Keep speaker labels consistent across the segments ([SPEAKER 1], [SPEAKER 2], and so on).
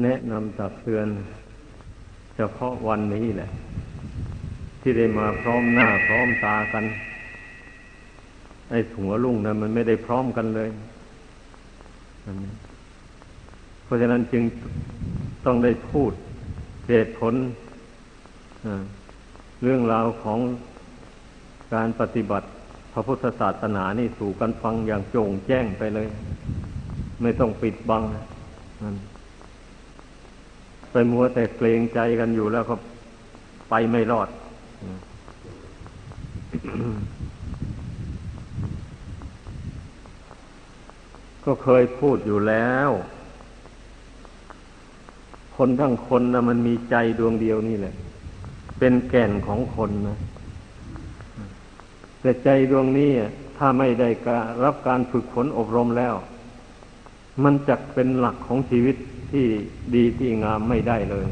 [SPEAKER 1] แนะนำตักเตือน เฉพาะวันนี้แหละ ที่ได้มาพร้อมหน้าพร้อมตากัน ไอ้ถัวลุ่งนะมันไม่ได้พร้อมกันเลย เพราะฉะนั้นจึงต้องได้พูดเหตุผลเรื่องราวของการปฏิบัติพระพุทธศาสนานี่สู่กันฟังอย่างโจ่งแจ้งไปเลย ไม่ต้องปิดบัง ไปมัวแต่เกรงใจกันอยู่แล้วก็ไปไม่รอด ก็เคยพูดอยู่แล้ว คนทั้งคนนะมันมีใจดวงเดียวนี่แหละ เป็นแก่นของคนนะแต่ใจดวงนี้ถ้าไม่ได้รรับการฝึกฝนอบรมแล้ว มันจะเป็นหลักของชีวิต ที่ดีที่งามไม่ได้เลย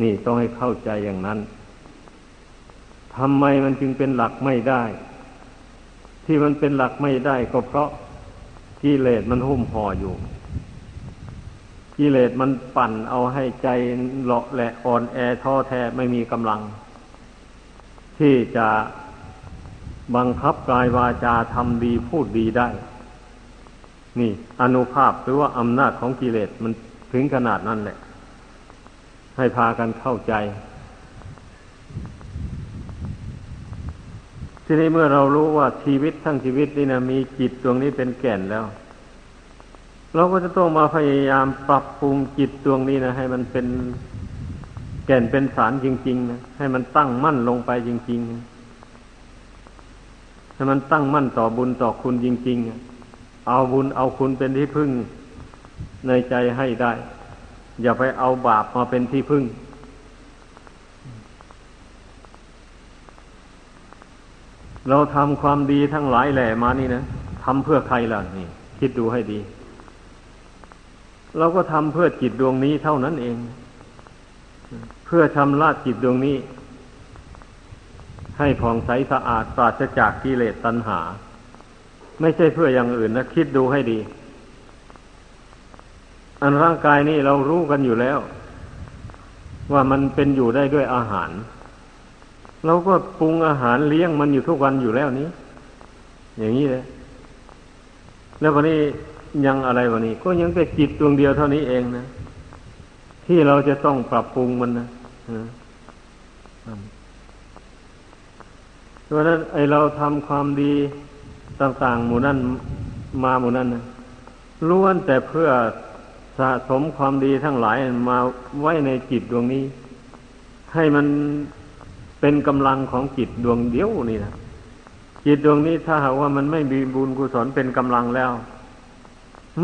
[SPEAKER 1] นี่ต้องให้เข้าใจอย่างนั้นทำไมมันจึงเป็นหลักไม่ได้ ที่มันเป็นหลักไม่ได้ก็เพราะกิเลสมันหุ้มห่ออยู่กิเลสมันปั่นเอาให้ใจเลาะแหละอ่อนแอท้อแท้ไม่มีกำลัง ที่จะบังคับกายวาจาทำดีพูดดีได้ นี่อนุภาพหรือว่าอำนาจของกิเลสมันถึงขนาดนั้นแหละ ให้พากันเข้าใจ ทีนี้เมื่อเรารู้ว่าชีวิตทั้งชีวิตนี่นะมีจิตดวงนี้เป็นแก่นแล้ว เราก็จะต้องมาพยายามปรับปรุงจิตดวงนี้นะให้มันเป็นแก่นเป็นสารจริงๆนะให้มันตั้งมั่นลงไปจริง ๆ ให้มันตั้งมั่นต่อบุญต่อคุณจริง ๆ เอาบุญเอาคุณเป็นที่พึ่งในใจให้ได้ อย่าไปเอาบาปมาเป็นที่พึ่ง เราทำความดีทั้งหลายแหล่มานี่นะทำเพื่อใครล่ะนี่ คิดดูให้ดี เราก็ทำเพื่อจิตดวงนี้เท่านั้นเอง เพื่อชำระจิตดวงนี้ ให้ผ่องใสสะอาดปราศจากกิเลสตัณหา ไม่ใช่เพื่ออย่างอื่นนะคิดดูให้ดี อันร่างกายนี่เรารู้กันอยู่แล้ว ว่ามันเป็นอยู่ได้ด้วยอาหาร เราก็ปรุงอาหารเลี้ยงมันอยู่ทุกวันอยู่แล้วนี้ อย่างนี้เลยแล้ววันนี้ยังอะไรวันนี้ ก็ยังแต่จิตดวงเดียวเท่านี้เองนะที่เราจะต้องปรับปรุงมันนะเพราะนั้นไอเราทำความดี ต่างๆ หมู่นั้นมาหมู่นั้นนะล้วนแต่เพื่อสะสมความดีทั้งหลายมาไว้ในจิตดวงนี้ ให้มันเป็นกำลังของจิตดวงเดียวนี่นะจิตดวงนี้ถ้าหากว่ามันไม่มีบุญกุศลเป็นกำลังแล้ว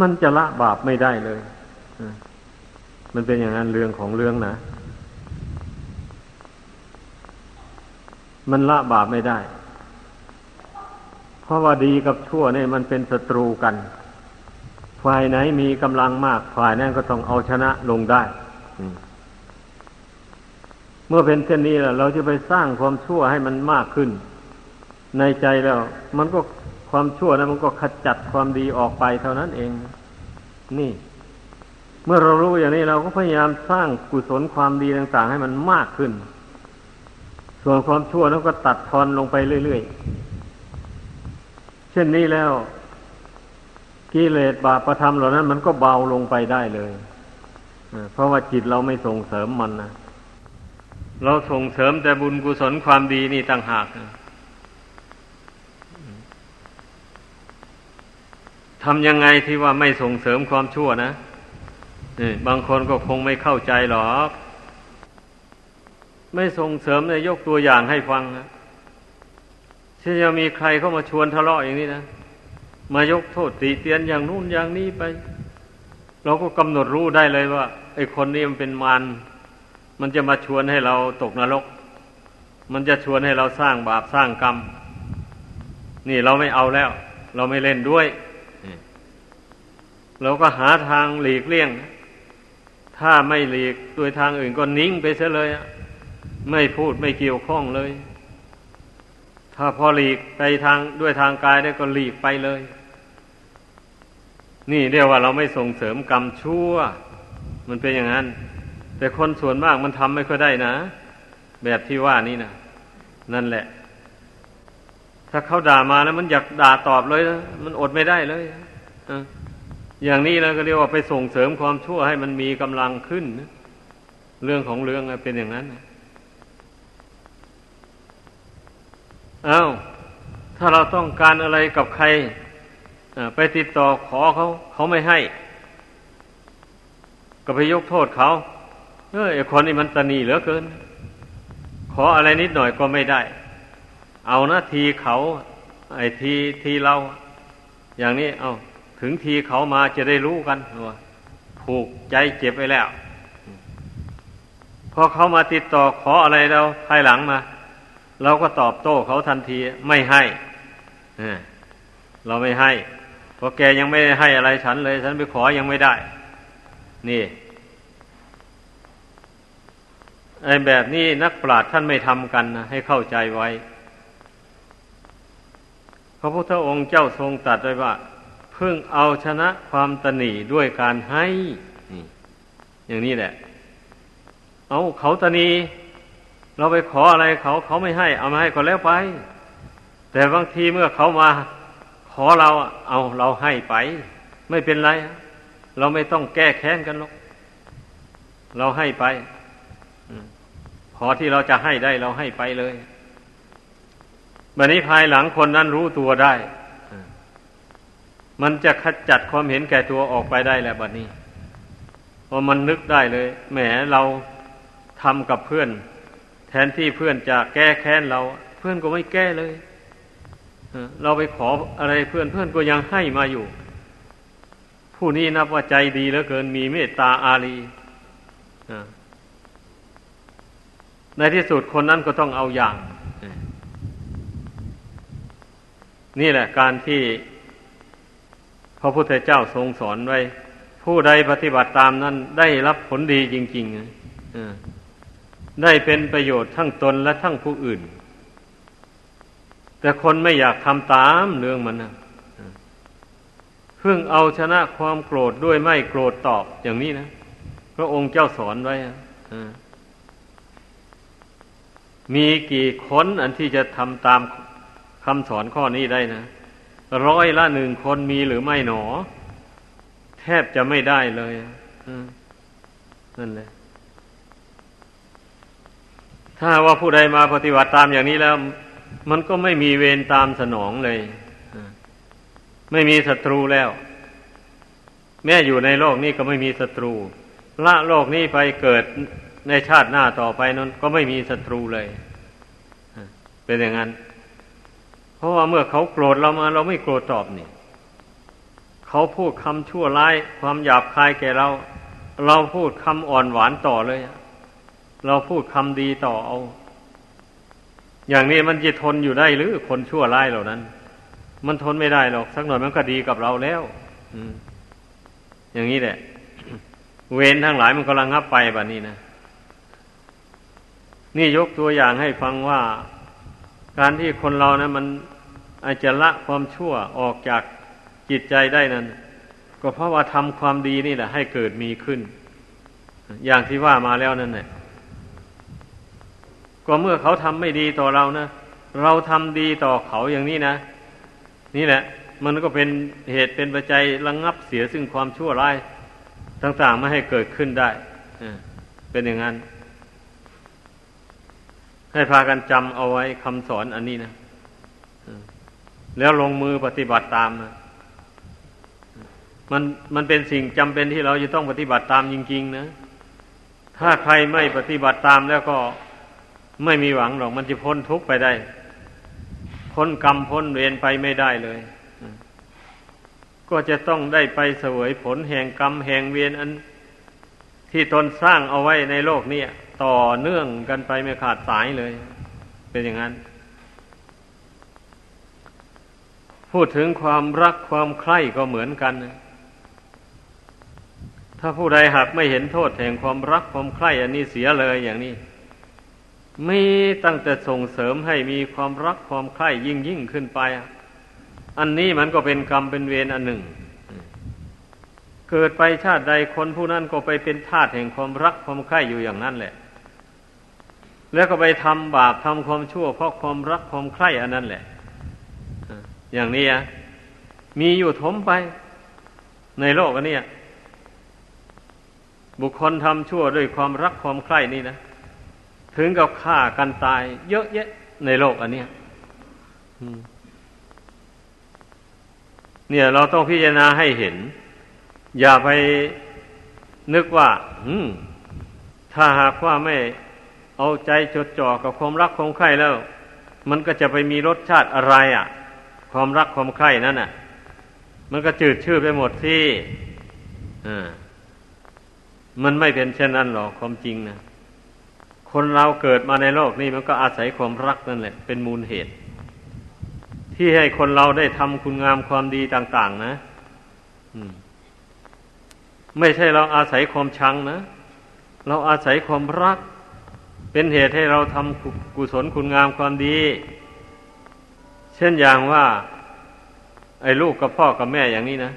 [SPEAKER 1] มันจะละบาปไม่ได้เลยมันเป็นอย่างนั้นเรื่องของเรื่องนะ มันละบาปไม่ได้ เพราะว่าดีกับชั่วเนี่ยมันเป็นศัตรูกัน ฝ่ายไหนมีกำลังมาก ฝ่ายนั้นก็ต้องเอาชนะลงได้เมื่อเป็นเช่นนี้แล้วเราจะไปสร้างความชั่วให้มันมากขึ้น ในใจแล้ว มันก็ความชั่วนะมันก็ขจัดความดีออกไปเท่านั้นเอง นี่ เมื่อเรารู้อย่างนี้เราก็พยายามสร้างกุศลความดีต่าง ๆ ให้มันมากขึ้น ส่วนความชั่วนั้นก็ตัดทอนลงไปเรื่อยๆ ช่นนี้แล้วกิเลสบาปประธรรมเหล่านั้น มันก็เบาลงไปได้เลยเพราะว่าจิตเราไม่ส่งเสริมมันนะเราส่งเสริมแต่บุญกุศลความดีนี่ต่างหากทำยังไงที่ว่าไม่ส่งเสริมความชั่วนะบางคนก็คงไม่เข้าใจหรอก ไม่ส่งเสริมเลยยกตัวอย่างให้ฟังนะ เช่จะมีใครเข้ามาชวนทะเลาะอย่างนี้นะ มายกโทษตีเตียนอย่างนู้นอย่างนี้ไป เราก็กำหนดรู้ได้เลยว่า ไอ้คนนี้มันเป็นมารมันจะมาชวนให้เราตกนรก มันจะชวนให้เราสร้างบาปสร้างกรรม นี่เราไม่เอาแล้ว เราไม่เล่นด้วย เราก็หาทางหลีกเลี่ยง ถ้าไม่หลีกโดยทางอื่นก็นิ่งไปเสียเลย ไม่พูดไม่เกี่ยวข้องเลย ถ้าพอหลีกไปทางด้วยทางกายได้ก็หลีกไปเลย นี่เรียกว่าเราไม่ส่งเสริมกรรมชั่ว มันเป็นอย่างนั้น แต่คนส่วนมากมันทำไม่ค่อยได้นะ แบบที่ว่านี่นะนั่นแหละ ถ้าเขาด่ามาแล้วมันอยากด่าตอบเลยนะมันอดไม่ได้เลยอย่างนี้นะก็เรียกว่าไปส่งเสริมความชั่วให้มันมีกำลังขึ้น เรื่องของเรื่องเป็นอย่างนั้น เอา้า ถ้าเราต้องการอะไรกับใครไปติดต่อขอเขา เขาไม่ให้ ก็ไปยกโทษเขาเออไอคนนี้มันตนีเหลือเกิน ขออะไรนิดหน่อยก็ไม่ได้ เอานะทีเขา ไอ้ทีทีเรา อย่างนี้ เอาถึงทีเขามาจะได้รู้กันว่าผูกใจเจ็บไปแล้ว พอเขามาติดต่อขออะไรเราภายหลังมา เราก็ตอบโต้เขาทันทีไม่ให้เราไม่ให้เพราะแกยังไม่ได้ให้อะไรฉันเลย ฉันไปขอยังไม่ได้ นี่ไอ้แบบนี้นักปราชญ์ท่านไม่ทำกันนะให้เข้าใจไว้ พระพุทธองค์เจ้าทรงตรัสไว้ว่าเพิ่งเอาชนะความตนีด้วยการให้อย่างนี้แหละ เอาเขาตนี เราไปขออะไรเขาเขาไม่ให้เอามาให้ก็แล้วไป แต่บางทีเมื่อเขามาขอเราเอาเราให้ไป ไม่เป็นไร เราไม่ต้องแก้แค้นกันหรอกเราให้ไปพอที่เราจะให้ได้เราให้ไปเลยบัดนี้ภายหลังคนนั้นรู้ตัวได้ มันจะขจัดความเห็นแก่ตัวออกไปได้แหละบัดนี้พอมันนึกได้เลยแหมเราทำกับเพื่อน แทนที่เพื่อนจะแก้แค้นเรา เพื่อนก็ไม่แก้เลยเราไปขออะไรเพื่อนเพื่อนก็ยังให้มาอยู่ ผู้นี้นับว่าใจดีเหลือเกินมีเมตตาอารีในที่สุดคนนั้นก็ต้องเอาอย่าง นี่แหละการที่พระพุทธเจ้าทรงสอนไว้ ผู้ใดปฏิบัติตามนั้นได้รับผลดีจริง ๆ ได้เป็นประโยชน์ทั้งตนและทั้งผู้อื่น แต่คนไม่อยากทำตามเรื่องมันนะเพิ่งเอาชนะความโกรธด้วยไม่โกรธตอบอย่างนี้นะพระองค์เจ้าสอนไว้มีกี่คนอันที่จะทำตามคำสอนข้อนี้ได้นะร้อยละหนึ่งคนมีหรือไม่หนอ แทบจะไม่ได้เลยนั่นแหละ ถ้าว่าผู้ใดมาปฏิบัติตามอย่างนี้แล้ว มันก็ไม่มีเวรตามสนองเลย ไม่มีศัตรูแล้ว แม้อยู่ในโลกนี้ก็ไม่มีศัตรู ละโลกนี้ไปเกิดในชาติหน้าต่อไปนั้นก็ไม่มีศัตรูเลย เป็นอย่างนั้น เพราะว่าเมื่อเขาโกรธเรามาเราไม่โกรธตอบนี่เขาพูดคำชั่วร้าย ความหยาบคายแก่เรา เราพูดคำอ่อนหวานต่อเลย เราพูดคำดีต่อเอา อย่างนี้มันจะทนอยู่ได้หรือคนชั่วร้ายเหล่านั้น มันทนไม่ได้หรอกสักหน่อยมันก็ดีกับเราแล้วอย่างนี้แหละ เวรทั้งหลายมันกำลังงับไปแบบนี้นะนี่ยกตัวอย่างให้ฟังว่า การที่คนเรานะมันอาจจะละความชั่วออกจากจิตใจได้นั้น ก็เพราะว่าทำความดีนี่แหละ ให้เกิดมีขึ้น อย่างที่ว่ามาแล้วนั่นแหละ ก็เมื่อเขาทำไม่ดีต่อเรานะเราทำดีต่อเขาอย่างนี้นะ นี่แหละ มันก็เป็นเหตุเป็นปัจจัยระงงับเสียซึ่งความชั่วร้ายต่างๆไม่ให้เกิดขึ้นได้เป็นอย่างนั้น ให้พากันจำเอาไว้คำสอนอันนี้นะแล้วลงมือปฏิบัติตามนะมันมันเป็นสิ่งจำเป็นที่เราจะต้องปฏิบัติตามจริง ๆ นะ ถ้าใครไม่ปฏิบัติตามแล้วก็ ไม่มีหวังหรอกมันจะพ้นทุกข์ไปได้ พ้นกรรมพ้นเวรไปไม่ได้เลย ก็จะต้องได้ไปเสวยผลแห่งกรรมแห่งเวรอัน ที่ตนสร้างเอาไว้ในโลกนี้ต่อเนื่องกันไปไม่ขาดสายเลย เป็นอย่างนั้น พูดถึงความรักความใคร่ก็เหมือนกันนะถ้าผู้ใดหากไม่เห็นโทษแห่งความรักความใคร่อันนี้เสียเลยอย่างนี้ มีตั้งแต่ส่งเสริมให้มีความรักความใคร่ยิ่งยิ่งขึ้นไป อันนี้มันก็เป็นกรรมเป็นเวรอันหนึ่ง เกิดไปชาติใดคนผู้นั้นก็ไปเป็นทาสแห่งความรักความใคร่อยู่อย่างนั้นแหละ แล้วก็ไปทำบาปทำความชั่วเพราะความรักความใคร่อันนั้นแหละ อย่างนี้อะมีอยู่ทมไป ในโลกอันนี้บุคคลทำชั่วด้วยความรักความใคร่นี่นะ ถึงกับฆ่ากันตาย เยอะแยะในโลกอันนี้เนี่ย เราต้องพิจารณาให้เห็น อย่าไปนึกว่าถ้าหากว่าไม่เอาใจจดจ่อกับความรักความใคร่แล้ว มันก็จะไปมีรสชาติอะไรอะ ความรักความใคร่นั่นอะ มันก็จืดชืดไปหมดที่อ่ามันไม่เป็นเช่นนั้นหรอกความจริงนะ คนเราเกิดมาในโลกนี้มันก็อาศัยความรักนั่นแหละ เป็นมูลเหตุ ที่ให้คนเราได้ทำคุณงามความดีต่าง ๆ นะไม่ใช่เราอาศัยความชังนะ เราอาศัยความรัก เป็นเหตุให้เราทำกุศลคุณงามความดี เช่นอย่างว่า ไอ้ลูกกับพ่อกับแม่อย่างนี้นะ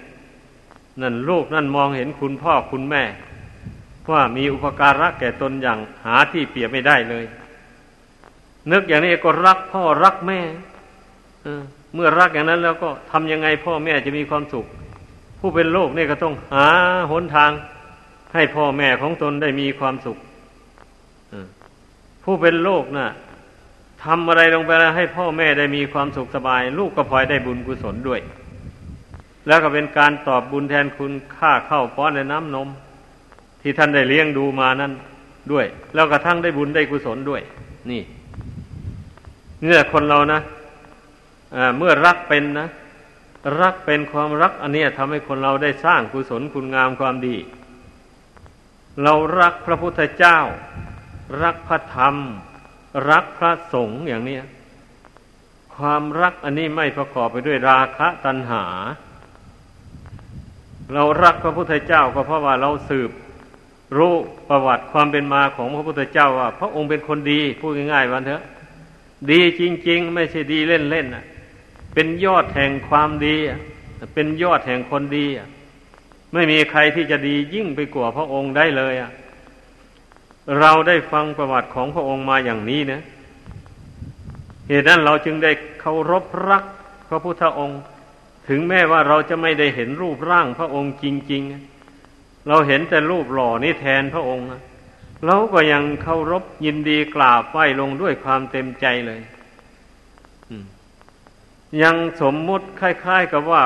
[SPEAKER 1] นั่นลูกนั่นมองเห็นคุณพ่อคุณแม่ ว่ามีอุปการะแก่ตนอย่างหาที่เปรียบไม่ได้เลย นึกอย่างนี้ก็รักพ่อรักแม่เมื่อรักอย่างนั้นแล้วก็ทำยังไงพ่อแม่จะมีความสุข ผู้เป็นโลกนี่ก็ต้องหาหนทาง ให้พ่อแม่ของตนได้มีความสุขผู้เป็นโลกนะ่ะทำอะไรลงไปแล้วให้พ่อแม่ได้มีความสุขสบาย ลูกก็พลอยได้บุญกุศลด้วย แล้วก็เป็นการตอบบุญแทนคุณค่าเข้าป้อนในน้ำนม ที่ท่านได้เลี้ยงดูมานั้นด้วย แล้วกระทั่งได้บุญได้กุศลด้วย นี่เนี่ยคนเรานะะเมื่อรักเป็นนะ รักเป็นความรักอันนี้ทำให้คนเราได้สร้างกุศลคุณงามความดี เรารักพระพุทธเจ้า รักพระธรรม รักพระสงฆ์อย่างนี้ความรักอันนี้ไม่ประกอบไปด้วยราคะตัณหา เรารักพระพุทธเจ้าก็เพราะว่าเราสืบ รู้ประวัติความเป็นมาของพระพุทธเจ้าว่า พระองค์เป็นคนดีพูดง่ายๆวันเถอะ ดีจริง ๆ ไม่ใช่ดีเล่นๆนะเป็นยอดแห่งความดีเป็นยอดแห่งคนดีไม่มีใครที่จะดียิ่งไปกว่าพระองค์ได้เลยอะเราได้ฟังประวัติของพระองค์มาอย่างนี้นะเหตุนั้นเราจึงได้เคารพรักพระพุทธองค์ ถึงแม้ว่าเราจะไม่ได้เห็นรูปร่างพระองค์จริง ๆ เราเห็นแต่รูปหล่อนี่แทนพระองค์เราก็ยังเคารพยินดีกราบไหว้ลงด้วยความเต็มใจเลยยังสมมุติคล้ายๆกับว่า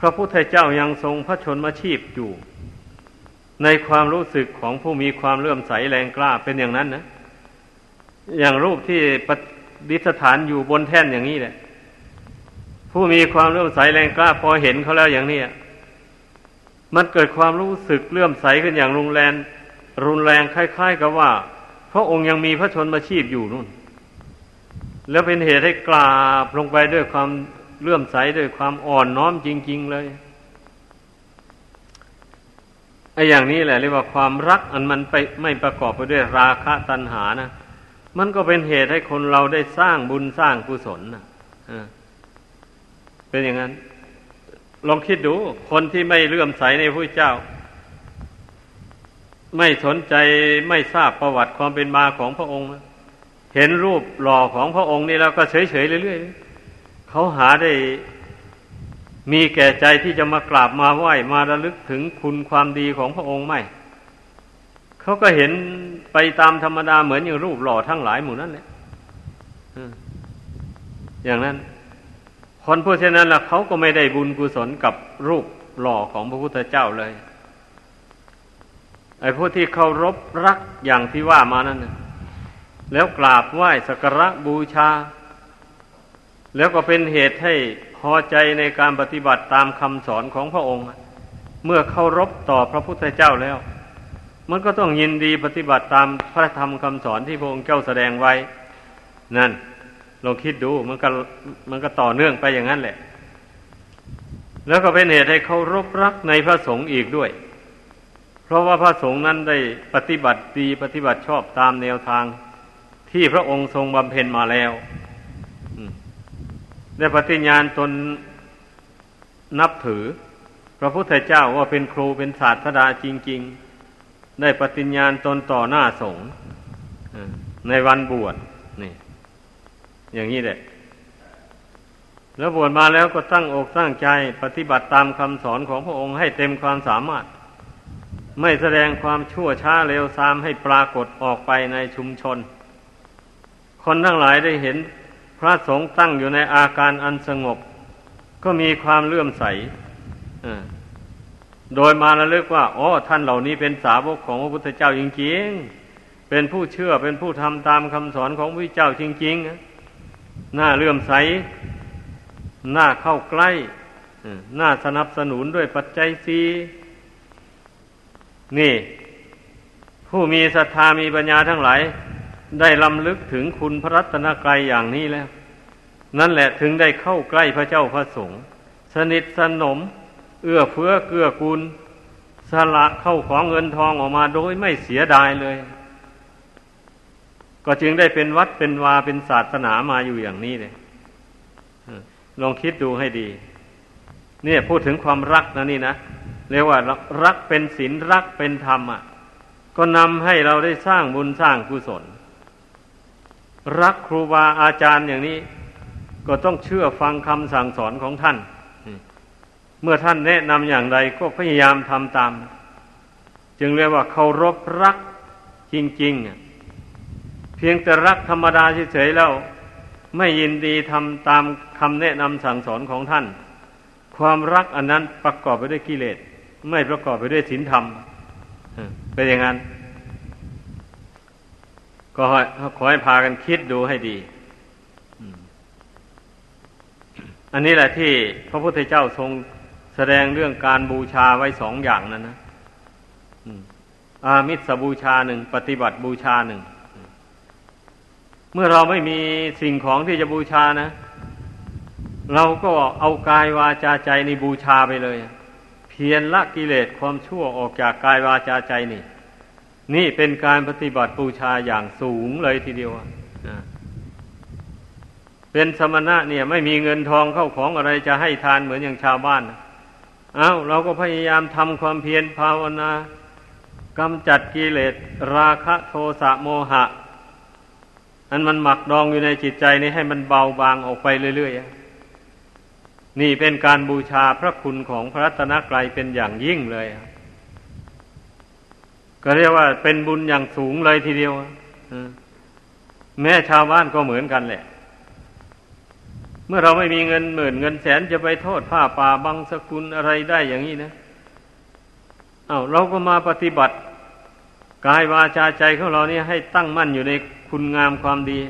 [SPEAKER 1] พระพุทธเจ้ายังทรงพระชนมาชีพอยู่ ในความรู้สึกของผู้มีความเลื่อมใสแรงกล้าเป็นอย่างนั้นนะอย่างรูปที่ปฏิสถานอยู่บนแท่นอย่างนี้แหละผู้มีความเลื่อมใสแรงกล้าพอเห็นเขาแล้วอย่างนี้ มันเกิดความรู้สึกเลื่อมใสขึ้นอย่างรุนแรงรุนแรงคล้าย ๆ กับว่า พระองค์ยังมีพระชนมาชีพอยู่นู่น แล้วเป็นเหตุให้กราบลงไปด้วยความเลื่อมใสด้วยความอ่อนน้อมจริง ๆ เลยไอ้อย่างนี้แหละเรียกว่าความรักอันมันไปไม่ประกอบไปด้วยราคะตัณหานะมันก็เป็นเหตุให้คนเราได้สร้างบุญสร้างกุศลนะเป็นอย่างนั้น ลองคิดดู คนที่ไม่เลื่อมใสในพระเจ้า ไม่สนใจไม่ทราบประวัติความเป็นมาของพระองค์ เห็นรูปหล่อของพระองค์นี่แล้วก็เฉยๆเรื่อยๆเขาหาได้มีแก่ใจที่จะมากราบมาไหว้มาระลึกถึงคุณความดีของพระองค์ไม่เขาก็เห็นไปตามธรรมดาเหมือนอย่างรูปหล่อทั้งหลายหมู่นั้นแหละอย่างนั้น คนผู้เช่นนั้นล่ะเขาก็ไม่ได้บุญกุศลกับรูปหล่อของพระพุทธเจ้าเลยไอ้ผู้ที่เคารพรักอย่างที่ว่ามานั้นแล้วกราบไหว้สักการะบูชา แล้วก็เป็นเหตุให้พอใจในการปฏิบัติตามคำสอนของพระองค์ เมื่อเคารพต่อพระพุทธเจ้าแล้ว มันก็ต้องยินดีปฏิบัติตามพระธรรมคำสอนที่พระองค์เจ้าแสดงไว้ นั่น ลองคิดดูมันก็มันก็ต่อเนื่องไปอย่างนั้นแหละ แล้วก็เป็นเหตุให้เขารบรักในพระสงฆ์อีกด้วย เพราะว่าพระสงฆ์นั้นได้ปฏิบัติดีปฏิบัติชอบตามแนวทางที่พระองค์ทรงบำเพ็ญมาแล้วได้ปฏิญญาณตนนับถือ พระพุทธเจ้าว่าเป็นครูเป็นศาสดาจริง ๆ ได้ปฏิญญาณตนต่อหน้าสงฆ์ในวันบวชนี่ อย่างนี้แหละ แล้วบวชมาแล้วก็ตั้งอกตั้งใจปฏิบัติตามคำสอนของพระองค์ให้เต็มความสามารถ ไม่แสดงความชั่วช้าเร็วซามให้ปรากฏออกไปในชุมชน คนทั้งหลายได้เห็นพระสงฆ์ตั้งอยู่ในอาการอันสงบ ก็มีความเลื่อมใสโดยมาระลึกว่าอ๋อท่านเหล่านี้เป็นสาวกของพระพุทธเจ้าจริงๆ เป็นผู้เชื่อเป็นผู้ทำตามคำสอนของพระเจ้าจริงๆ น่าเลื่อมใสน่าเข้าใกล้น่าสนับสนุนด้วยปัจจัยสีนี่ ผู้มีศรัทธามีปัญญาทั้งหลาย ได้ลำลึกถึงคุณพระรัตนกรัยอย่างนี้แล้ว นั่นแหละถึงได้เข้าใกล้พระเจ้าพระสงฆ์สนิทสนม เอื้อเฟื้อเกื้อกูลสละเข้าของเงินทองออกมาโดยไม่เสียดายเลย ก็จึงได้เป็นวัดเป็นวาเป็นศาสนามาอยู่อย่างนี้เลยลองคิดดูให้ดี เนี่ยพูดถึงความรักนะนี่นะเรียกว่ารักเป็นศีลรักเป็นธรรมอะ ก็นำให้เราได้สร้างบุญสร้างกุศล รักครูบาอาจารย์อย่างนี้ ก็ต้องเชื่อฟังคำสั่งสอนของท่าน เมื่อท่านแนะนำอย่างใดก็พยายามทำตาม จึงเรียกว่าเคารพรักจริง ๆ เพียงแต่รักธรรมดาเฉยๆแล้ว ไม่ยินดีทำตามคำแนะนำสั่งสอนของท่าน ความรักอันนั้นประกอบไปด้วยกิเลส ไม่ประกอบไปด้วยศีลธรรมเป็นอย่างนั้น ก็ขอให้พากันคิดดูให้ดี อันนี้แหละที่พระพุทธเจ้าทรงแสดงเรื่องการบูชาไว้สองอย่างนั้นนะอามิสบูชาหนึ่ง ปฏิบัติบูชาหนึ่ง เมื่อเราไม่มีสิ่งของที่จะบูชานะ เราก็เอากายวาจาใจในบูชาไปเลย เพียรละกิเลสความชั่วออกจากกายวาจาใจนี่ นี่เป็นการปฏิบัติบูชาอย่างสูงเลยทีเดียวเป็นสมณะเนี่ย ไม่มีเงินทองเข้าของอะไรจะให้ทานเหมือนอย่างชาวบ้านนะเอาเราก็พยายามทำความเพียรภาวนากำจัดกิเลสราคะโทสะโมหะ อันมันหมักดองอยู่ในจิตใจนี้ให้มันเบาบางออกไปเรื่อยๆ นี่เป็นการบูชาพระคุณของพระรัตนกรัยเป็นอย่างยิ่งเลย ก็เรียกว่าเป็นบุญอย่างสูงเลยทีเดียวแม้ชาวบ้านก็เหมือนกันแหละ เมื่อเราไม่มีเงินหมื่นเงินแสนจะไปโทษผ้าป่าบางสกุลอะไรได้อย่างนี้นะเอา้าเราก็มาปฏิบัติ กายวาจาใจของเรานี่ให้ตั้งมั่นอยู่ใน คุณงามความดี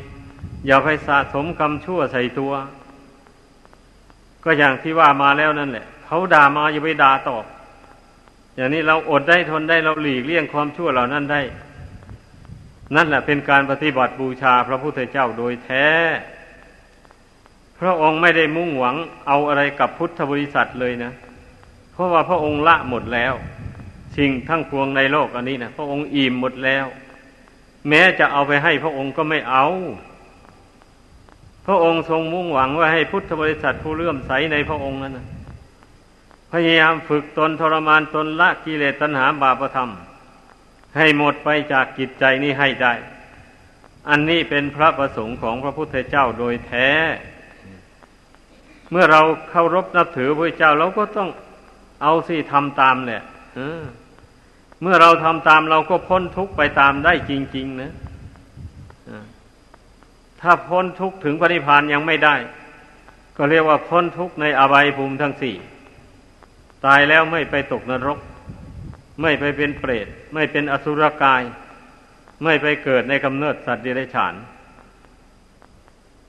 [SPEAKER 1] อย่าไปสะสมกรรมชั่วใส่ตัว ก็อย่างที่ว่ามาแล้วนั่นแหละ เขาด่ามาอย่าไปด่าตอบ อย่างนี้เราอดได้ทนได้เราหลีกเลี่ยงความชั่วเหล่านั้นได้ นั่นแหละเป็นการปฏิบัติบูชาพระพุทธเจ้าโดยแท้ พระองค์ไม่ได้มุ่งหวังเอาอะไรกับพุทธบริษัทเลยนะ เพราะว่าพระองค์ละหมดแล้ว สิ่งทั้งปวงในโลกอันนี้นะพระองค์อิ่มหมดแล้ว แม้จะเอาไปให้พระองค์ก็ไม่เอา พระองค์ทรงมุ่งหวังว่าให้พุทธบริษัทผู้เลื่อมใสในพระองค์นั้นนะพยายามฝึกตนทรมานตนละกิเลสตัณหาบาปธรรม ให้หมดไปจากจิตใจนี้ให้ได้ อันนี้เป็นพระประสงค์ของพระพุทธเจ้าโดยแท้ เมื่อเราเคารพนับถือพระเจ้าเราก็ต้องเอาสิทำตามเนี่ย เมื่อเราทำตามเราก็พ้นทุกข์ไปตามได้จริง ๆ นะถ้าพ้นทุกข์ถึงปณิพานยังไม่ได้ ก็เรียกว่าพ้นทุกข์ในอบายภูมิทั้งสี่ ตายแล้วไม่ไปตกนรก ไม่ไปเป็นเปรต ไม่เป็นอสุรกาย ไม่ไปเกิดในกำเนิดสัตว์เดรัจฉาน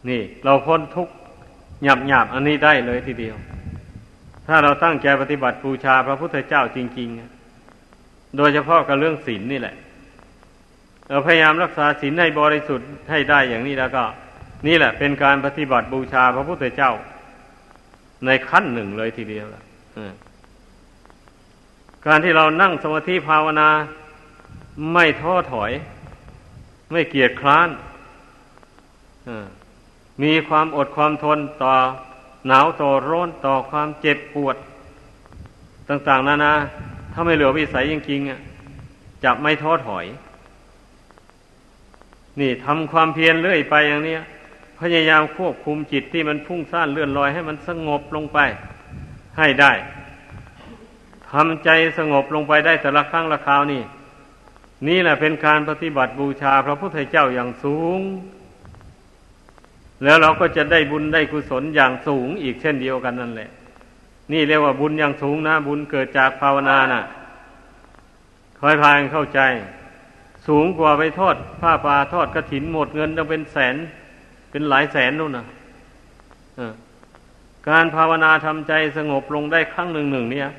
[SPEAKER 1] นี่ เราพ้นทุกข์หยาบหยาบอันนี้ได้เลยทีเดียว ถ้าเราตั้งใจปฏิบัติบูชาพระพุทธเจ้าจริง ๆ โดยเฉพาะกับเรื่องศีลนี่แหละ เราพยายามรักษาศีลให้บริสุทธิ์ให้ได้อย่างนี้แล้วก็ นี่แหละ เป็นการปฏิบัติบูชาพระพุทธเจ้า ในขั้นหนึ่งเลยทีเดียวการที่เรานั่งสมาธิภาวนาไม่ท้อถอย ไม่เกียจคร้านมีความอดความทนต่อหนาวต่อร้อนต่อความเจ็บปวด ต่าง ๆ นานา ถ้าไม่เหลือวิสัยจริงๆอะจะไม่ท้อถอย นี่ทำความเพียรเรื่อยไปอย่างนี้พยายามควบคุมจิตที่มันพุ่งซ่านเลื่อนลอยให้มันสงบลงไป ให้ได้ทำใจสงบลงไปได้แต่ละครั้งละคราวนี่ นี่แหละเป็นการปฏิบัติบูชาพระพุทธเจ้าอย่างสูง แล้วเราก็จะได้บุญได้กุศลอย่างสูงอีกเช่นเดียวกันนั่นแหละ นี่เรียกว่าบุญอย่างสูงนะ บุญเกิดจากภาวนานะ่ะคอยพายเข้าใจ สูงกว่าไปทอดผ้าป่าทอดกระถินหมดเงินต้องเป็นแสน เป็นหลายแสนนู่นนะการภาวนาทำใจสงบลงได้ครั้งหนึ่งหนึ่งเนี่ย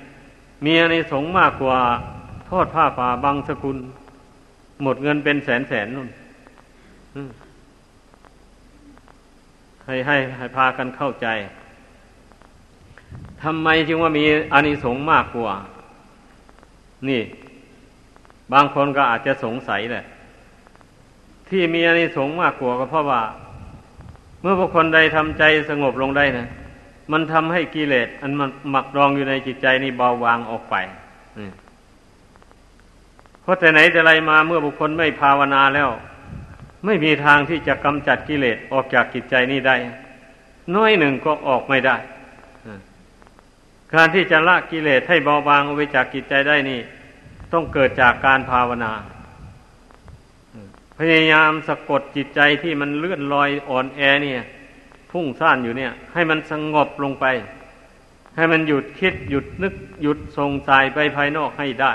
[SPEAKER 1] มีในสงมากกว่าทอดผ้าป่าบางสกุล หมดเงินเป็นแสนแสนนู่นให้ให้ให้พากันเข้าใจ ทำไมจึงว่ามีอานิสงส์มากกว่า นี่ บางคนก็อาจจะสงสัยแหละ ที่มีอานิสงส์มากกว่าก็เพราะว่า เมื่อบุคคลใดทำใจสงบลงได้นะมันทำให้กิเลสอันมันหมักดองอยู่ในจิตใจนี่เบาบางออกไปเพราะแต่ไหนแต่ไรมาเมื่อบุคคลไม่ภาวนาแล้ว ไม่มีทางที่จะกำจัดกิเลสออกจากจิตใจนี้ได้ น้อยหนึ่งก็ออกไม่ได้ การที่จะละกิเลสให้เบาบางออกไปจากจิตใจได้นี่ ต้องเกิดจากการภาวนา พยายามสะกดจิตใจที่มันเลื่อนลอยอ่อนแอเนี่ย พุ่งซ่านอยู่เนี่ย ให้มันสงบลงไป ให้มันหยุดคิดหยุดนึกหยุดส่งสายไปภายนอกให้ได้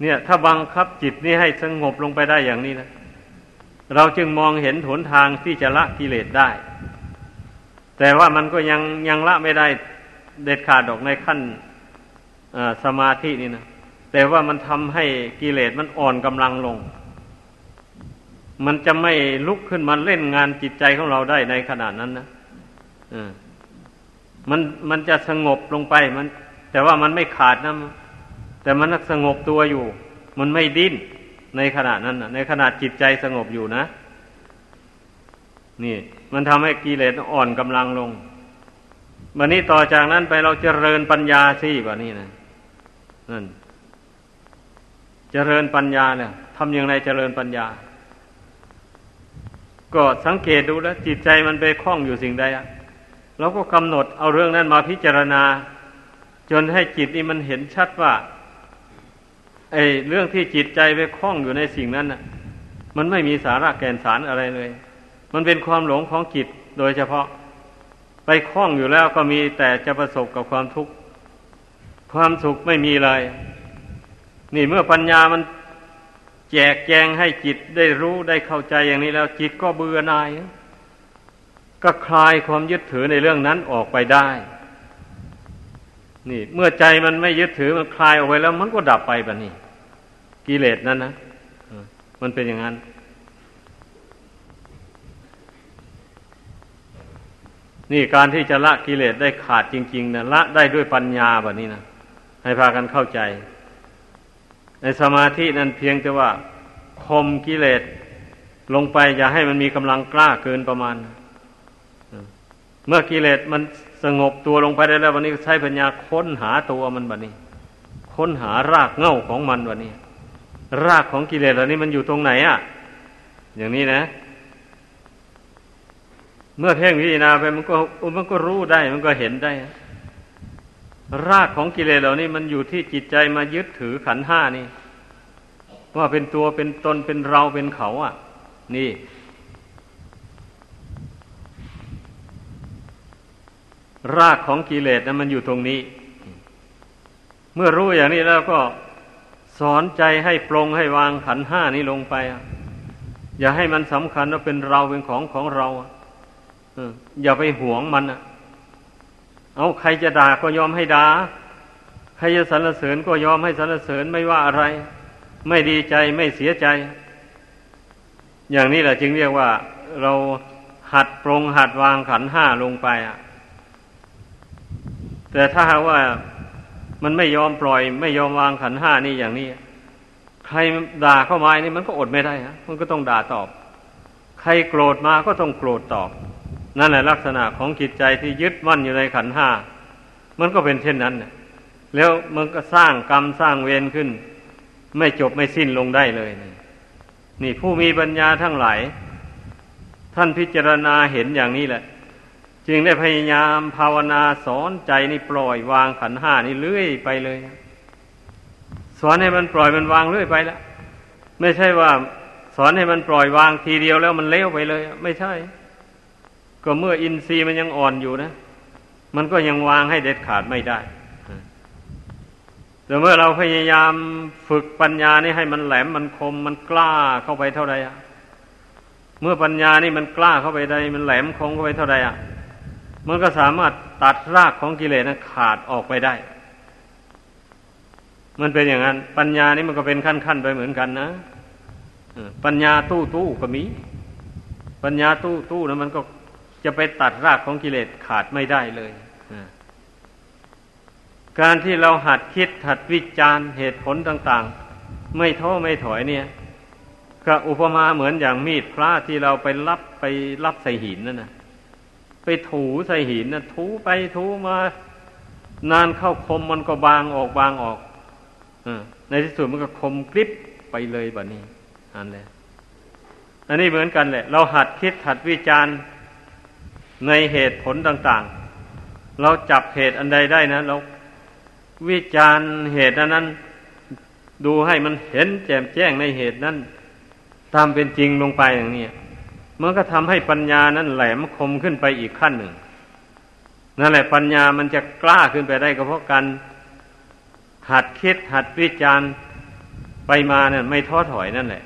[SPEAKER 1] เนี่ย ถ้าบังคับจิตนี้ให้สงบลงไปได้อย่างนี้นะ เราจึงมองเห็นหนทางที่จะละกิเลสได้ แต่ว่ามันก็ยังยังละไม่ได้เด็ดขาดออกในขั้นสมาธินี่นะแต่ว่ามันทำให้กิเลสมันอ่อนกำลังลง มันจะไม่ลุกขึ้นมาเล่นงานจิตใจของเราได้ในขนาดนั้นนะมันมันจะสงบลงไปมัน แต่ว่ามันไม่ขาดนะแต่มันสงบตัวอยู่ มันไม่ดิ้นในขณะนั้นนะในขณะจิตใจสงบอยู่นะ นี่ มันทำให้กิเลสอ่อนกำลังลงวันนี้ต่อจากนั้นไปเราจเจริญปัญญาสิแบบนี้นะนั่น เจริญปัญญาเนี่ยทำอย่างไรเจริญปัญญา ก็สังเกตดูแล้ว จิตใจมันไปคล้องอยู่สิ่งใดอะเราก็กำหนดเอาเรื่องนั้นมาพิจารณา จนให้จิตนี่มันเห็นชัดว่าไอ้เรื่องที่จิตใจไปคล้องอยู่ในสิ่งนั้นน่ะ มันไม่มีสาระแก่นสารอะไรเลย มันเป็นความหลงของจิตโดยเฉพาะ ไปคล้องอยู่แล้วก็มีแต่จะประสบกับความทุกข์ ความสุขไม่มีเลย นี่เมื่อปัญญามันแจกแจงให้จิตได้รู้ได้เข้าใจอย่างนี้แล้ว จิตก็เบื่อหน่าย ก็คลายความยึดถือในเรื่องนั้นออกไปได้ นี่ เมื่อใจมันไม่ยึดถือมันคลายออกไปแล้ว มันก็ดับไปแบบนี้ กิเลสนั้นนะมันเป็นอย่างนั้น นี่การที่จะละกิเลสได้ขาดจริง ๆนะละได้ด้วยปัญญาแบบนี้นะให้พากันเข้าใจ ในสมาธินั้นเพียงแต่ว่าคมกิเลสลงไปอย่าให้มันมีกำลังกล้าเกินประมาณ เมื่อกิเลสมันสงบตัวลงไปได้แล้ววันนี้ใช้ปัญญาค้นหาตัวมันแบบนี้ ค้นหารากเง่าของมันแบบนี้ รากของกิเลสเหล่านี้มันอยู่ตรงไหนอะ อย่างนี้นะ เมื่อเพ่งพิจารณาไปมันก็มันก็รู้ได้ มันก็เห็นได้ รากของกิเลสเหล่านี้มันอยู่ที่จิตใจมายึดถือขันห้านี่ ว่าเป็นตัวเป็นตนเป็นเราเป็นเขา อะ นี่ รากของกิเลสนะมันอยู่ตรงนี้ เมื่อรู้อย่างนี้แล้วก็สอนใจให้ปรงให้วางขันห้านี้ลงไป อย่าให้มันสำคัญว่าเป็นเราเป็นของของเราอ อย่าไปหวงมันอะ เอาใครจะด่าก็ยอมให้ด่าใครจะสรรเสริญก็ยอมให้สรรเสริญไม่ว่าอะไร ไม่ดีใจไม่เสียใจ อย่างนี้แหละจึงเรียกว่า เราหัดปรงหัดวางขันห้าลงไปอะ แต่ถ้าหากว่ามันไม่ยอมปล่อย ไม่ยอมวางขันห้านี่อย่างนี้ ใครด่าเข้ามานี่มันก็อดไม่ได้ฮะมันก็ต้องด่าตอบ ใครโกรธมาก็ต้องโกรธตอบ นั่นแหละลักษณะของจิตใจที่ยึดมั่นอยู่ในขันห้ามันก็เป็นเช่นนั้นแล้วมันก็สร้างกรรมสร้างเวรขึ้น ไม่จบไม่สิ้นลงได้เลย นี่ผู้มีปัญญาทั้งหลาย ท่านพิจารณาเห็นอย่างนี้แหละ จึงได้พยายามภาวนาสอนใจนี่ปล่อยวางขันห้านี่เลื่อยไปเลยสอนให้มันปล่อยมันวางเลื่อยไปแล้วไม่ใช่ว่า สอนให้มันปล่อยวางทีเดียวแล้วมันเลี้ยวไปเลย ไม่ใช่ ก็เมื่ออินทรีย์มันยังอ่อนอยู่นะ มันก็ยังวางให้เด็ดขาดไม่ได้ แต่เมื่อเราพยายามฝึกปัญญานี่ให้มันแหลมมันคมมันกล้าเข้าไปเท่าไรอะเมื่อปัญญานี่มันกล้าเข้าไปได้มันแหลมคมเข้าไปเท่าไรอะมันก็สามารถตัดรากของกิเลสนะขาดออกไปได้ มันเป็นอย่างนั้น ปัญญานี่มันก็เป็นขั้นขั้นไปเหมือนกันนะปัญญาตู้ตู้ก็มี ปัญญาตู้ตู้นะมันก็ จะไปตัดรากของกิเลสขาดไม่ได้เลยการที่เราหัดคิดหัดวิจารณ์เหตุผลต่าง ๆ ไม่ท้อไม่ถอยเนี่ยก็อุปมาเหมือนอย่างมีดพระที่เราไปรับไปรับใส่หินนั่นนะไปถูใส่หินนะถูไปถูมานานเข้าคมมันก็บางออกบางออกอในที่สุดมันก็คมกริบไปเลยแบบนี้อันเลยอันนี้เหมือนกันแหละ เราหัดคิดหัดวิจารณ์ ในเหตุผลต่างๆ เราจับเหตุอันใดได้นะ เราวิจารณ์เหตุนั้น ดูให้มันเห็นแจ่มแจ้งในเหตุนั้น ตามเป็นจริงลงไปอย่างนี้มันก็ทำให้ปัญญานั้นแหลมคมขึ้นไปอีกขั้นหนึ่งนั่นแหละปัญญามันจะกล้าขึ้นไปได้ก็เพราะการหัดคิดหัดวิจารณ์ไปมาเนี่ยไม่ท้อถอยนั่นแหละ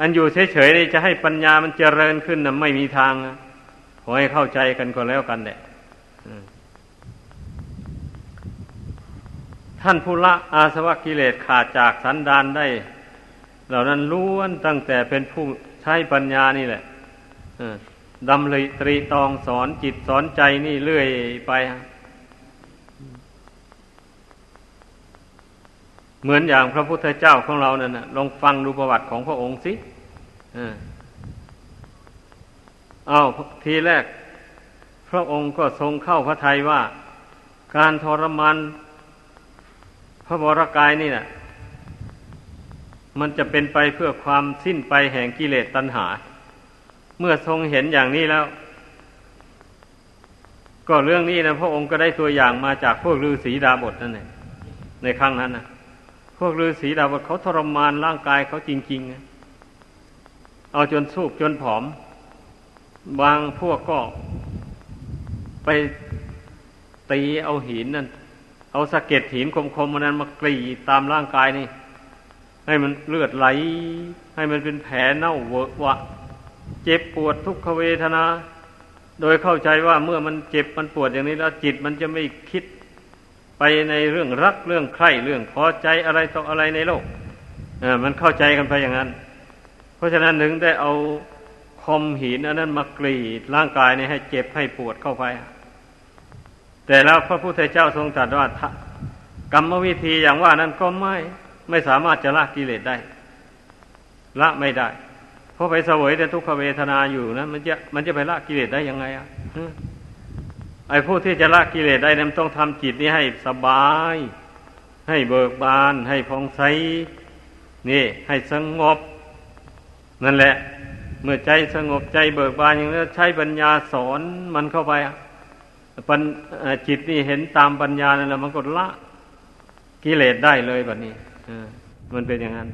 [SPEAKER 1] อันอยู่เฉยๆจะให้ปัญญามันเจริญขึ้นนะไม่มีทางขอ ให้เข้าใจกันก็แล้วกันแหละท่านผู้ละอาสวะกิเลสขาดจากสันดานได้ เหล่านั้นล้วนตั้งแต่เป็นผู้ใช้ปัญญานี่แหละดำริตรีตองสอนจิตสอนใจนี่เรื่อยไป เหมือนอย่างพระพุทธเจ้าของเรานั่นนะลองฟังดูประวัติของพระองค์สิ อาทีแรก พระองค์ก็ทรงเข้าพระทัยว่า การทรมานพระบรกายนี่นะมันจะเป็นไปเพื่อความสิ้นไปแห่งกิเลสตัณหา เมื่อทรงเห็นอย่างนี้แล้ว ก็เรื่องนี้นะพระองค์ก็ได้ตัวอย่างมาจากพวกฤาษีดาบทนั่นเองในครั้งนั้นนะพวกฤาษีดาบทเขาทรมานร่างกายเขาจริงๆ เอาจนสูบจนผอม บางพวกก็ไปตีเอาหินนั่น เอาสะเก็ดหินคมๆมันนั้นมากรีตามร่างกายนี่ ให้มันเลือดไหล ให้มันเป็นแผลเน่าเวอะวะ เจ็บปวดทุกขเวทนา โดยเข้าใจว่าเมื่อมันเจ็บมันปวดอย่างนี้แล้วจิตมันจะไม่คิดไปในเรื่องรักเรื่องใคร่เรื่องพอใจอะไรต่ออะไรในโลก เออมันเข้าใจกันไปอย่างนั้น เพราะฉะนั้นถึงได้เอา มหินอันนั้นมากรีดร่างกายนี่ให้เจ็บให้ปวดเข้าไป แต่แล้วพระพุทธเจ้าทรงตรัสว่ากรรมวิธีอย่างว่านั้นก็ไม่ไม่สามารถจะละกิเลสได้ ละไม่ได้ เพราะไปเสวยแต่ทุกขเวทนาอยู่นะมันจะมันจะไปละกิเลสได้ยังไงอะไอ้ผู้ที่จะละกิเลสได้นั้นต้องทำจิตนี้ให้สบาย ให้เบิกบาน ให้พองใสนี่ ให้สงบ นั่นแหละ เมื่อใจสงบใจเบิกบานอย่างนี้ใช้ปัญญาสอนมันเข้าไปปัญจิตนี่เห็นตามปัญญานั่นแหละมันก็ละกิเลสได้เลยแบบนี้มันเป็นอย่างนั้น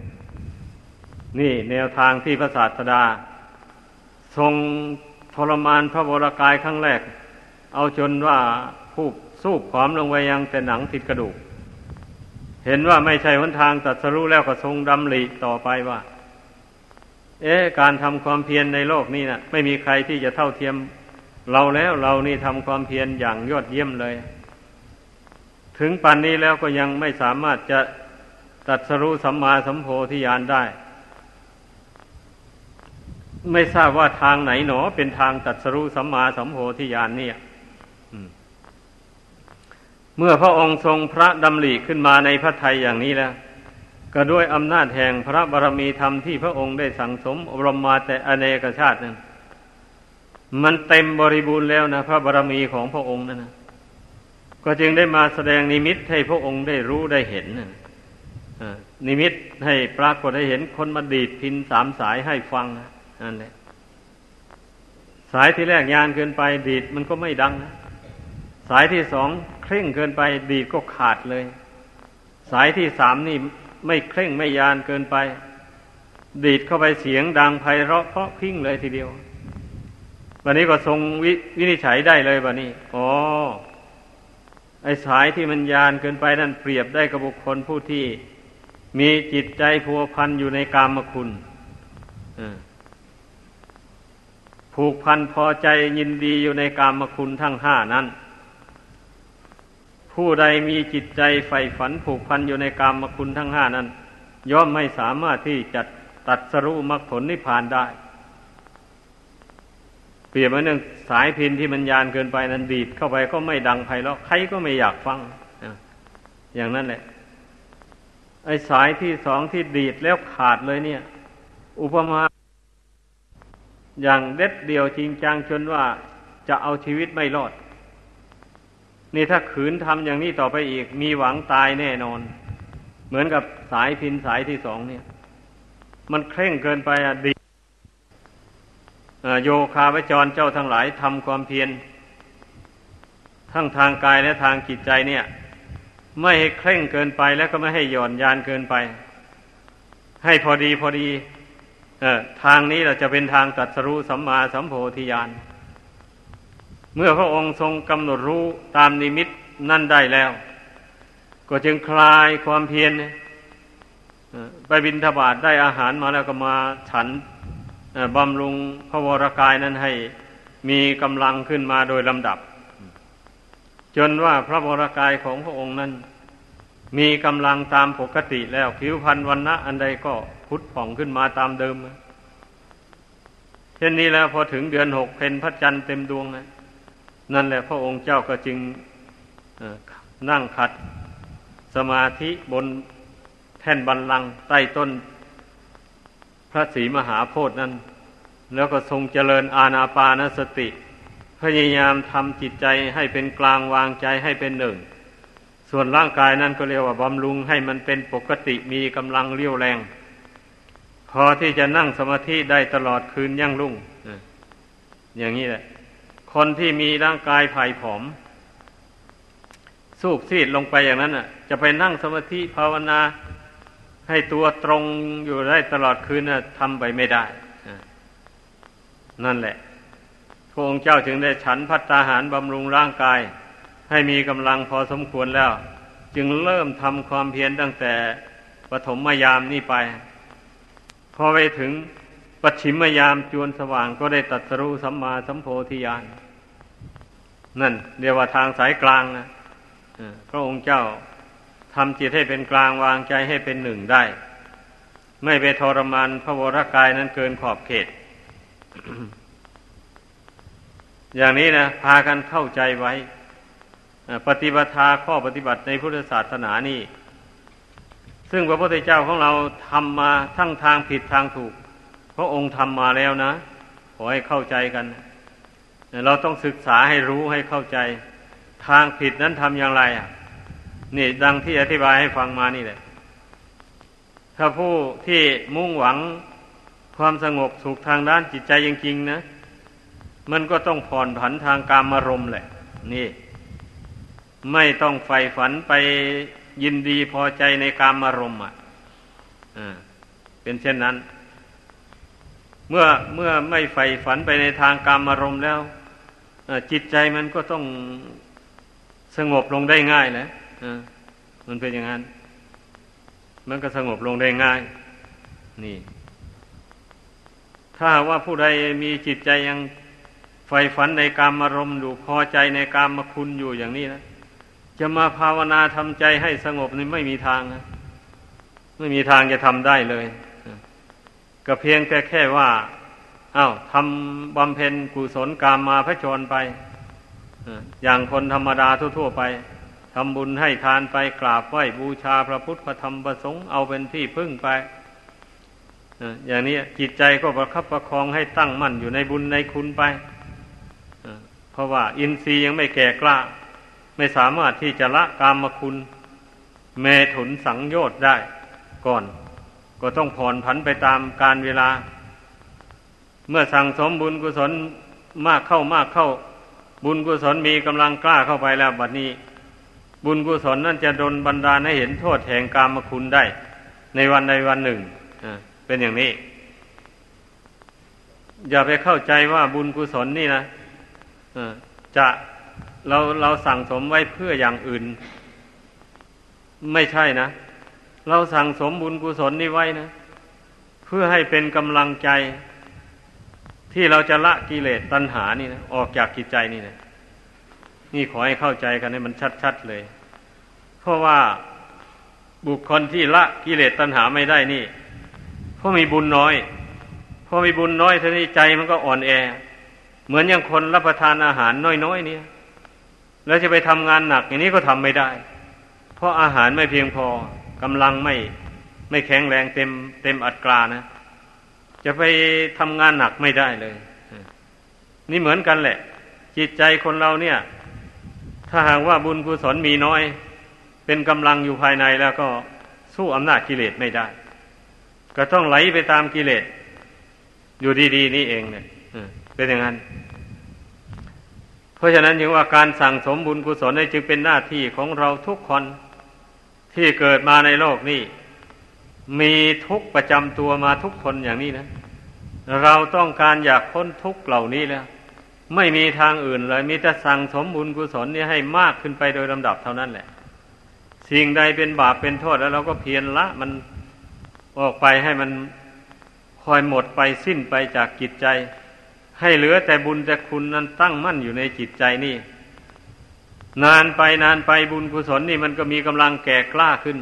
[SPEAKER 1] นี่แนวทางที่พระศาสดา ทรงทรมานพระวรากายครั้งแรก เอาจนว่าผู้สู้ผอมลงไปยังแต่หนังติดกระดูก เห็นว่าไม่ใช่หนทางตัดสรู้แล้วก็ทรงดำริต่อไปว่า เอ๊ะการทำความเพียรในโลกนี้นะ่ะ ไม่มีใครที่จะเท่าเทียมเราแล้วเรานี่ทำความเพียรอย่างยอดเยี่ยมเลย ถึงปันนี้แล้วก็ยังไม่สามารถจะตัดสรู้สัมมาสัมโพธิญาณได้ ไม่ทราบว่าทางไหนหนอ เป็นทางตัดสรู้สัมมาสัมโพธิญาณเนี่ยเมื่อพระองค์ทรงพระดำริขึ้นมาในพระทัยอย่างนี้แล้ว ก็ด้วยอำนาจแห่งพระบารมีธรรมที่พระองค์ได้สั่งสมอบรมมาแต่อเนกชาตินั้นมันเต็มบริบูรณ์แล้วนะ พระบารมีของพระองค์นั่นนะก็จึงได้มาแสดงนิมิตให้พระองค์ได้รู้ได้เห็นนิมิตให้ปรากฏได้เห็นคนมาดีดพินสามสายให้ฟังนั่นแหละสายที่แรกยานเกินไป ดีดมันก็ไม่ดังนะสายที่สองเคร่งเกินไป ดีดก็ขาดเลย สายที่สามนี่ ไม่เคร่งไม่ยานเกินไป ดีดเข้าไปเสียงดังไพเราะเพราะพิ้งเลยทีเดียว วันนี้ก็ทรงววินิจฉัยได้เลยวันนี้อ๋อไอ้สายที่มันยานเกินไปนั่นเปรียบได้กับบุคคลผู้ที่ มีจิตใจพัวพันอยู่ในกามคุณผูกพันพอใจยินดีอยู่ในกามคุณทั้งห้านั้น ผู้ใดมีจิตใจใฝ่ฝันผูกพันอยู่ในกามคุณทั้งห้านั้น ย่อมไม่สามารถที่จะตัดสรุมรรคผลนิพพานได้ เปรียบเหมือนหนึ่งสายพินที่มันยานเกินไปนั้นดีดเข้าไปก็ไม่ดังไพเราะใครก็ไม่อยากฟังอย่างนั้นแหละ ไอ้สายที่สองที่ดีดแล้วขาดเลยเนี่ย อุปมาอย่างเด็ดเดียวจริงจังจนว่าจะเอาชีวิตไม่รอด นี่ถ้าขืนทำอย่างนี้ต่อไปอีก มีหวังตายแน่นอน เหมือนกับสายพินสายที่สองเนี่ย มันเคร่งเกินไปอะดีโยคาวจรเจ้าทั้งหลายทำความเพียรทั้งทางกายและทางจิตใจเนี่ย ไม่ให้เคร่งเกินไปแล้วก็ไม่ให้หย่อนยานเกินไป ให้พอดีพอดี เออทางนี้เราจะเป็นทางตัดสรู้สัมมาสัมโพธิญาณ เมื่อพระองค์ทรงกำหนดรู้ตามนิมิตนั่นได้แล้ว ก็จึงคลายความเพียรไปบินทบาทได้อาหารมาแล้วก็มาฉันบำรุงพระวรากายนั้นให้มีกำลังขึ้นมาโดยลำดับ จนว่าพระวรากายของพระองค์นั้น มีกำลังตามปกติแล้วผิวพรรณวันณะอันใดก็พุทธผ่องขึ้นมาตามเดิมเช่นนี้แล้วพอถึงเดือนหกเพนพระจันทร์เต็มดวงนั่ นั่นแหละพระองค์เจ้าก็จึงนั่งขัดสมาธิบนแท่นบันลังใต้ต้น พระศรีมหาโพธิ์นั้น แล้วก็ทรงเจริญอาณาปานสติ พยายามทำจิตใจให้เป็นกลางวางใจให้เป็นหนึ่ง ส่วนร่างกายนั้นก็เรียกว่าบำรุงให้มันเป็นปกติมีกำลังเรี่ยวแรง พอที่จะนั่งสมาธิได้ตลอดคืนยั่งรุ่งอย่างนี้แหละ คนที่มีร่างกายผายผอม สูบซีดลงไปอย่างนั้นอะ จะไปนั่งสมาธิภาวนา ให้ตัวตรงอยู่ได้ตลอดคืนน่ะทำไปไม่ได้ นั่นแหละพระองค์เจ้าจึงได้ฉันพัตตาหารบำรุงร่างกาย ให้มีกำลังพอสมควรแล้ว จึงเริ่มทำความเพียรตั้งแต่ปฐมยามนี้ไป พอไปถึงปัจฉิมยามจวนสว่างก็ได้ตัดสรู้สัมมาสัมโพธิญาณ นั่นเรียกว่าทางสายกลางนะพระองค์เจ้าทำจิตให้เป็นกลางวางใจให้เป็นหนึ่งได้ ไม่ไปทรมานพระวรากายนั้นเกินขอบเขต อย่างนี้นะพากันเข้าใจไว้ปฏิบัติข้อปฏิบัติในพุทธศาสนานี่ ซึ่งพระพุทธเจ้าของเราทำมาทั้งทางผิดทางถูก พระองค์ทำมาแล้วนะ ขอให้เข้าใจกัน เราต้องศึกษาให้รู้ให้เข้าใจ ทางผิดนั้นทำอย่างไรอะนี่ดังที่อธิบายให้ฟังมานี่แหละ ถ้าผู้ที่มุ่งหวังความสงบสุขทางด้านจิตใจจริงๆนะ มันก็ต้องผ่อนผันทางการมารมแหละ นี่ ไม่ต้องใฝ่ฝันไปยินดีพอใจในการมารมอะเป็นเช่นนั้น เมื่อเมื่อไม่ใฝ่ฝันไปในทางการมารมแล้ว จิตใจมันก็ต้องสงบลงได้ง่ายแหละมันเป็นอย่างนั้น มันก็สงบลงได้ง่าย นี่ ถ้าว่าผู้ใดมีจิตใจยังใฝ่ฝันในการมารมณ์อยู่พอใจในการมาคุณอยู่อย่างนี้นะจะมาภาวนาทำใจให้สงบนี่ไม่มีทางนะไม่มีทางจะทำได้เลย ก็เพียงแค่แค่ว่า อา้าวทำบำเพ็ญกุศลกามมาพระชนไปอย่างคนธรรมดาทั่วๆไปทำบุญให้ทานไปกราบไหว้บูชาพระพุทธพระธรรมพระสงฆ์เอาเป็นที่พึ่งไปอย่างนี้จิตใจก็ประคับประคองให้ตั้งมั่นอยู่ในบุญในคุณไปเพราะว่าอินทรีย์ยังไม่แก่กล้า ไม่สามารถที่จะละกามคุณ เมถุนสังโยชน์ได้ก่อน ก็ต้องผ่อนผันไปตามการเวลา เมื่อสั่งสมบุญกุศลมากเข้ามากเข้า บุญกุศลมีกำลังกล้าเข้าไปแล้วบัดนี้ บุญกุศลนั่นจะดลบันดาลให้เห็นโทษแห่งกามคุณได้ ในวันใดวันหนึ่งเป็นอย่างนี้ อย่าไปเข้าใจว่าบุญกุศลนี่นะจะเราเราสั่งสมไว้เพื่ออย่างอื่น ไม่ใช่นะ เราสั่งสมบุญกุศลนี่ไว้นะ เพื่อให้เป็นกำลังใจ ที่เราจะละกิเลสตัณหานี่นะออกจากกิจใจนี่นะนี่ขอให้เข้าใจกันให้มันชัดๆเลย เพราะว่าบุคคลที่ละกิเลสตัณหาไม่ได้นี่เพราะมีบุญน้อยเพอมีบุญน้อยท่านี้ใจมันก็อ่อนแอ เหมือนอย่างคนรับประทานอาหารน้อยๆเนี่ยแล้วจะไปทำงานหนักอย่างนี้ก็ทำไม่ได้ เพราะอาหารไม่เพียงพอกำลังไม่ไม่แข็งแรงเต็มเต็มอัตรานะ จะไปทำงานหนักไม่ได้เลย นี่เหมือนกันแหละ จิตใจคนเราเนี่ย ถ้าหากว่าบุญกุศลมีน้อย เป็นกำลังอยู่ภายในแล้วก็สู้อำนาจกิเลสไม่ได้ ก็ต้องไหลไปตามกิเลส อยู่ดี ๆ นี่เองเนี่ยเป็นอย่างนั้น เพราะฉะนั้นจึงว่าการสั่งสมบุญกุศลนี่จึงเป็นหน้าที่ของเราทุกคนที่เกิดมาในโลกนี้ มีทุกประจำตัวมาทุกคนอย่างนี้นะ เราต้องการอยากพ้นทุกเหล่านี้แล้ว ไม่มีทางอื่นเลย มีแต่สั่งสมบุญกุศลนี่ให้มากขึ้นไปโดยลำดับเท่านั้นแหละ สิ่งใดเป็นบาปเป็นโทษแล้วเราก็เพียรละ มันออกไปให้มันคอยหมดไปสิ้นไปจากจิตใจ ให้เหลือแต่บุญแต่คุณนั้นตั้งมั่นอยู่ในจิตใจนี่ นานไปนานไปบุญกุศลนี่มันก็มีกำลังแก่กล้าขึ้น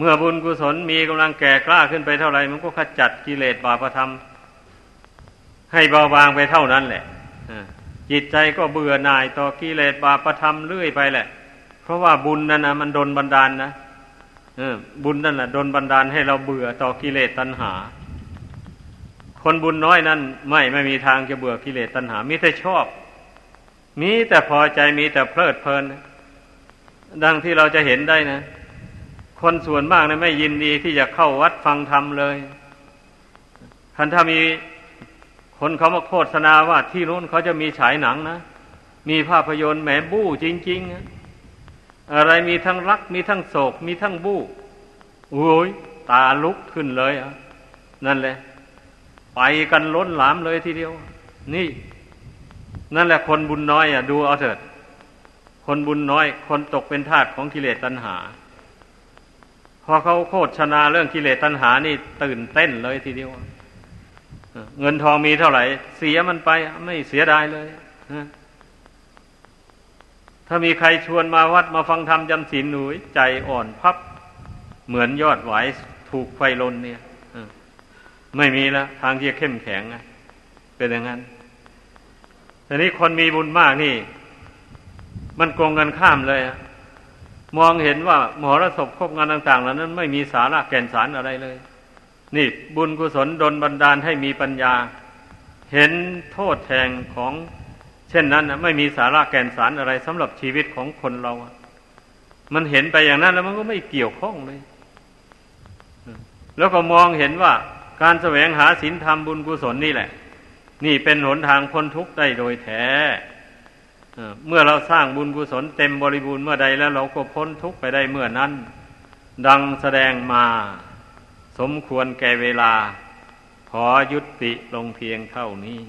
[SPEAKER 1] เมื่อบุญกุศลมีกำลังแก่กล้าขึ้นไปเท่าไหร่มันก็ขจัดกิเลสบาปธรรม ให้เบาบางไปเท่านั้นแหละจิตใจก็เบื่อหน่ายต่อกิเลสบาปธรรมเรื่อยไปแหละ เพราะว่าบุญนั่นนะมันดนบันดาลนะบุญนั่นแหละดนบันดาลให้เราเบื่อต่อกิเลสตัณหา คนบุญน้อยนั้นไม่ไม่มีทางจะเบื่อกิเลสตัณหามีแต่ชอบ มีแต่พอใจมีแต่เพลิดเพลิน ดังที่เราจะเห็นได้นะ คนส่วนมากนะไม่ยินดีที่จะเข้าวัดฟังธรรมเลยคันถ้ามีคนเขามาโฆษณาว่าที่นู้นเขาจะมีฉายหนังนะ มีภาพยนตร์แหมบู้จริง ๆ อะไรมีทั้งรัก มีทั้งโศก มีทั้งบู้โอ้ยตาลุกขึ้นเลยอะนั่นแหละ ไปกันล้นหลามเลยทีเดียว นี่ นั่นแหละคนบุญน้อยอะ ดูเอาเถิด คนบุญน้อย คนตกเป็นทาสของกิเลสตัณหา อเขาโคตรชนาเรื่องกิเลสตัณหานี่ตื่นเต้นเลยทีเดียวเงินทองมีเท่าไหร่ เสียมันไปไม่เสียดายเลยถ้ามีใครชวนมาวัดมาฟังธรรมจำศีลหนุยใจอ่อนพับ เหมือนยอดไหวถูกไฟลนเนี่ยไม่มีแล้วทางที่จะเข้มแข็งเป็นอย่างนั้นแต่นี้คนมีบุญมากนี่ มันโกงกันข้ามเลย มองเห็นว่ามอรสพคบงานต่างๆเหล่านั้น ไม่มีสาระแก่นสารอะไรเลย นี่บุญกุศลดลบันดาลให้มีปัญญา เห็นโทษแทงของ เช่นนั้นนะไม่มีสาระแก่นสารอะไรสำหรับชีวิตของคนเรา มันเห็นไปอย่างนั้นแล้วมันก็ไม่เกี่ยวข้องเลย แล้วก็มองเห็นว่าการแสวงหาศีลธรรมบุญกุศลนี่แหละ นี่เป็นหนทางพ้นทุกข์ได้โดยแท้ เมื่อเราสร้างบุญกุศลเต็มบริบูรณ์เมื่อใดแล้วเราก็พ้นทุกข์ไปได้เมื่อนั้น ดังแสดงมา สมควรแก่เวลา ขอยุติลงเพียงเท่านี้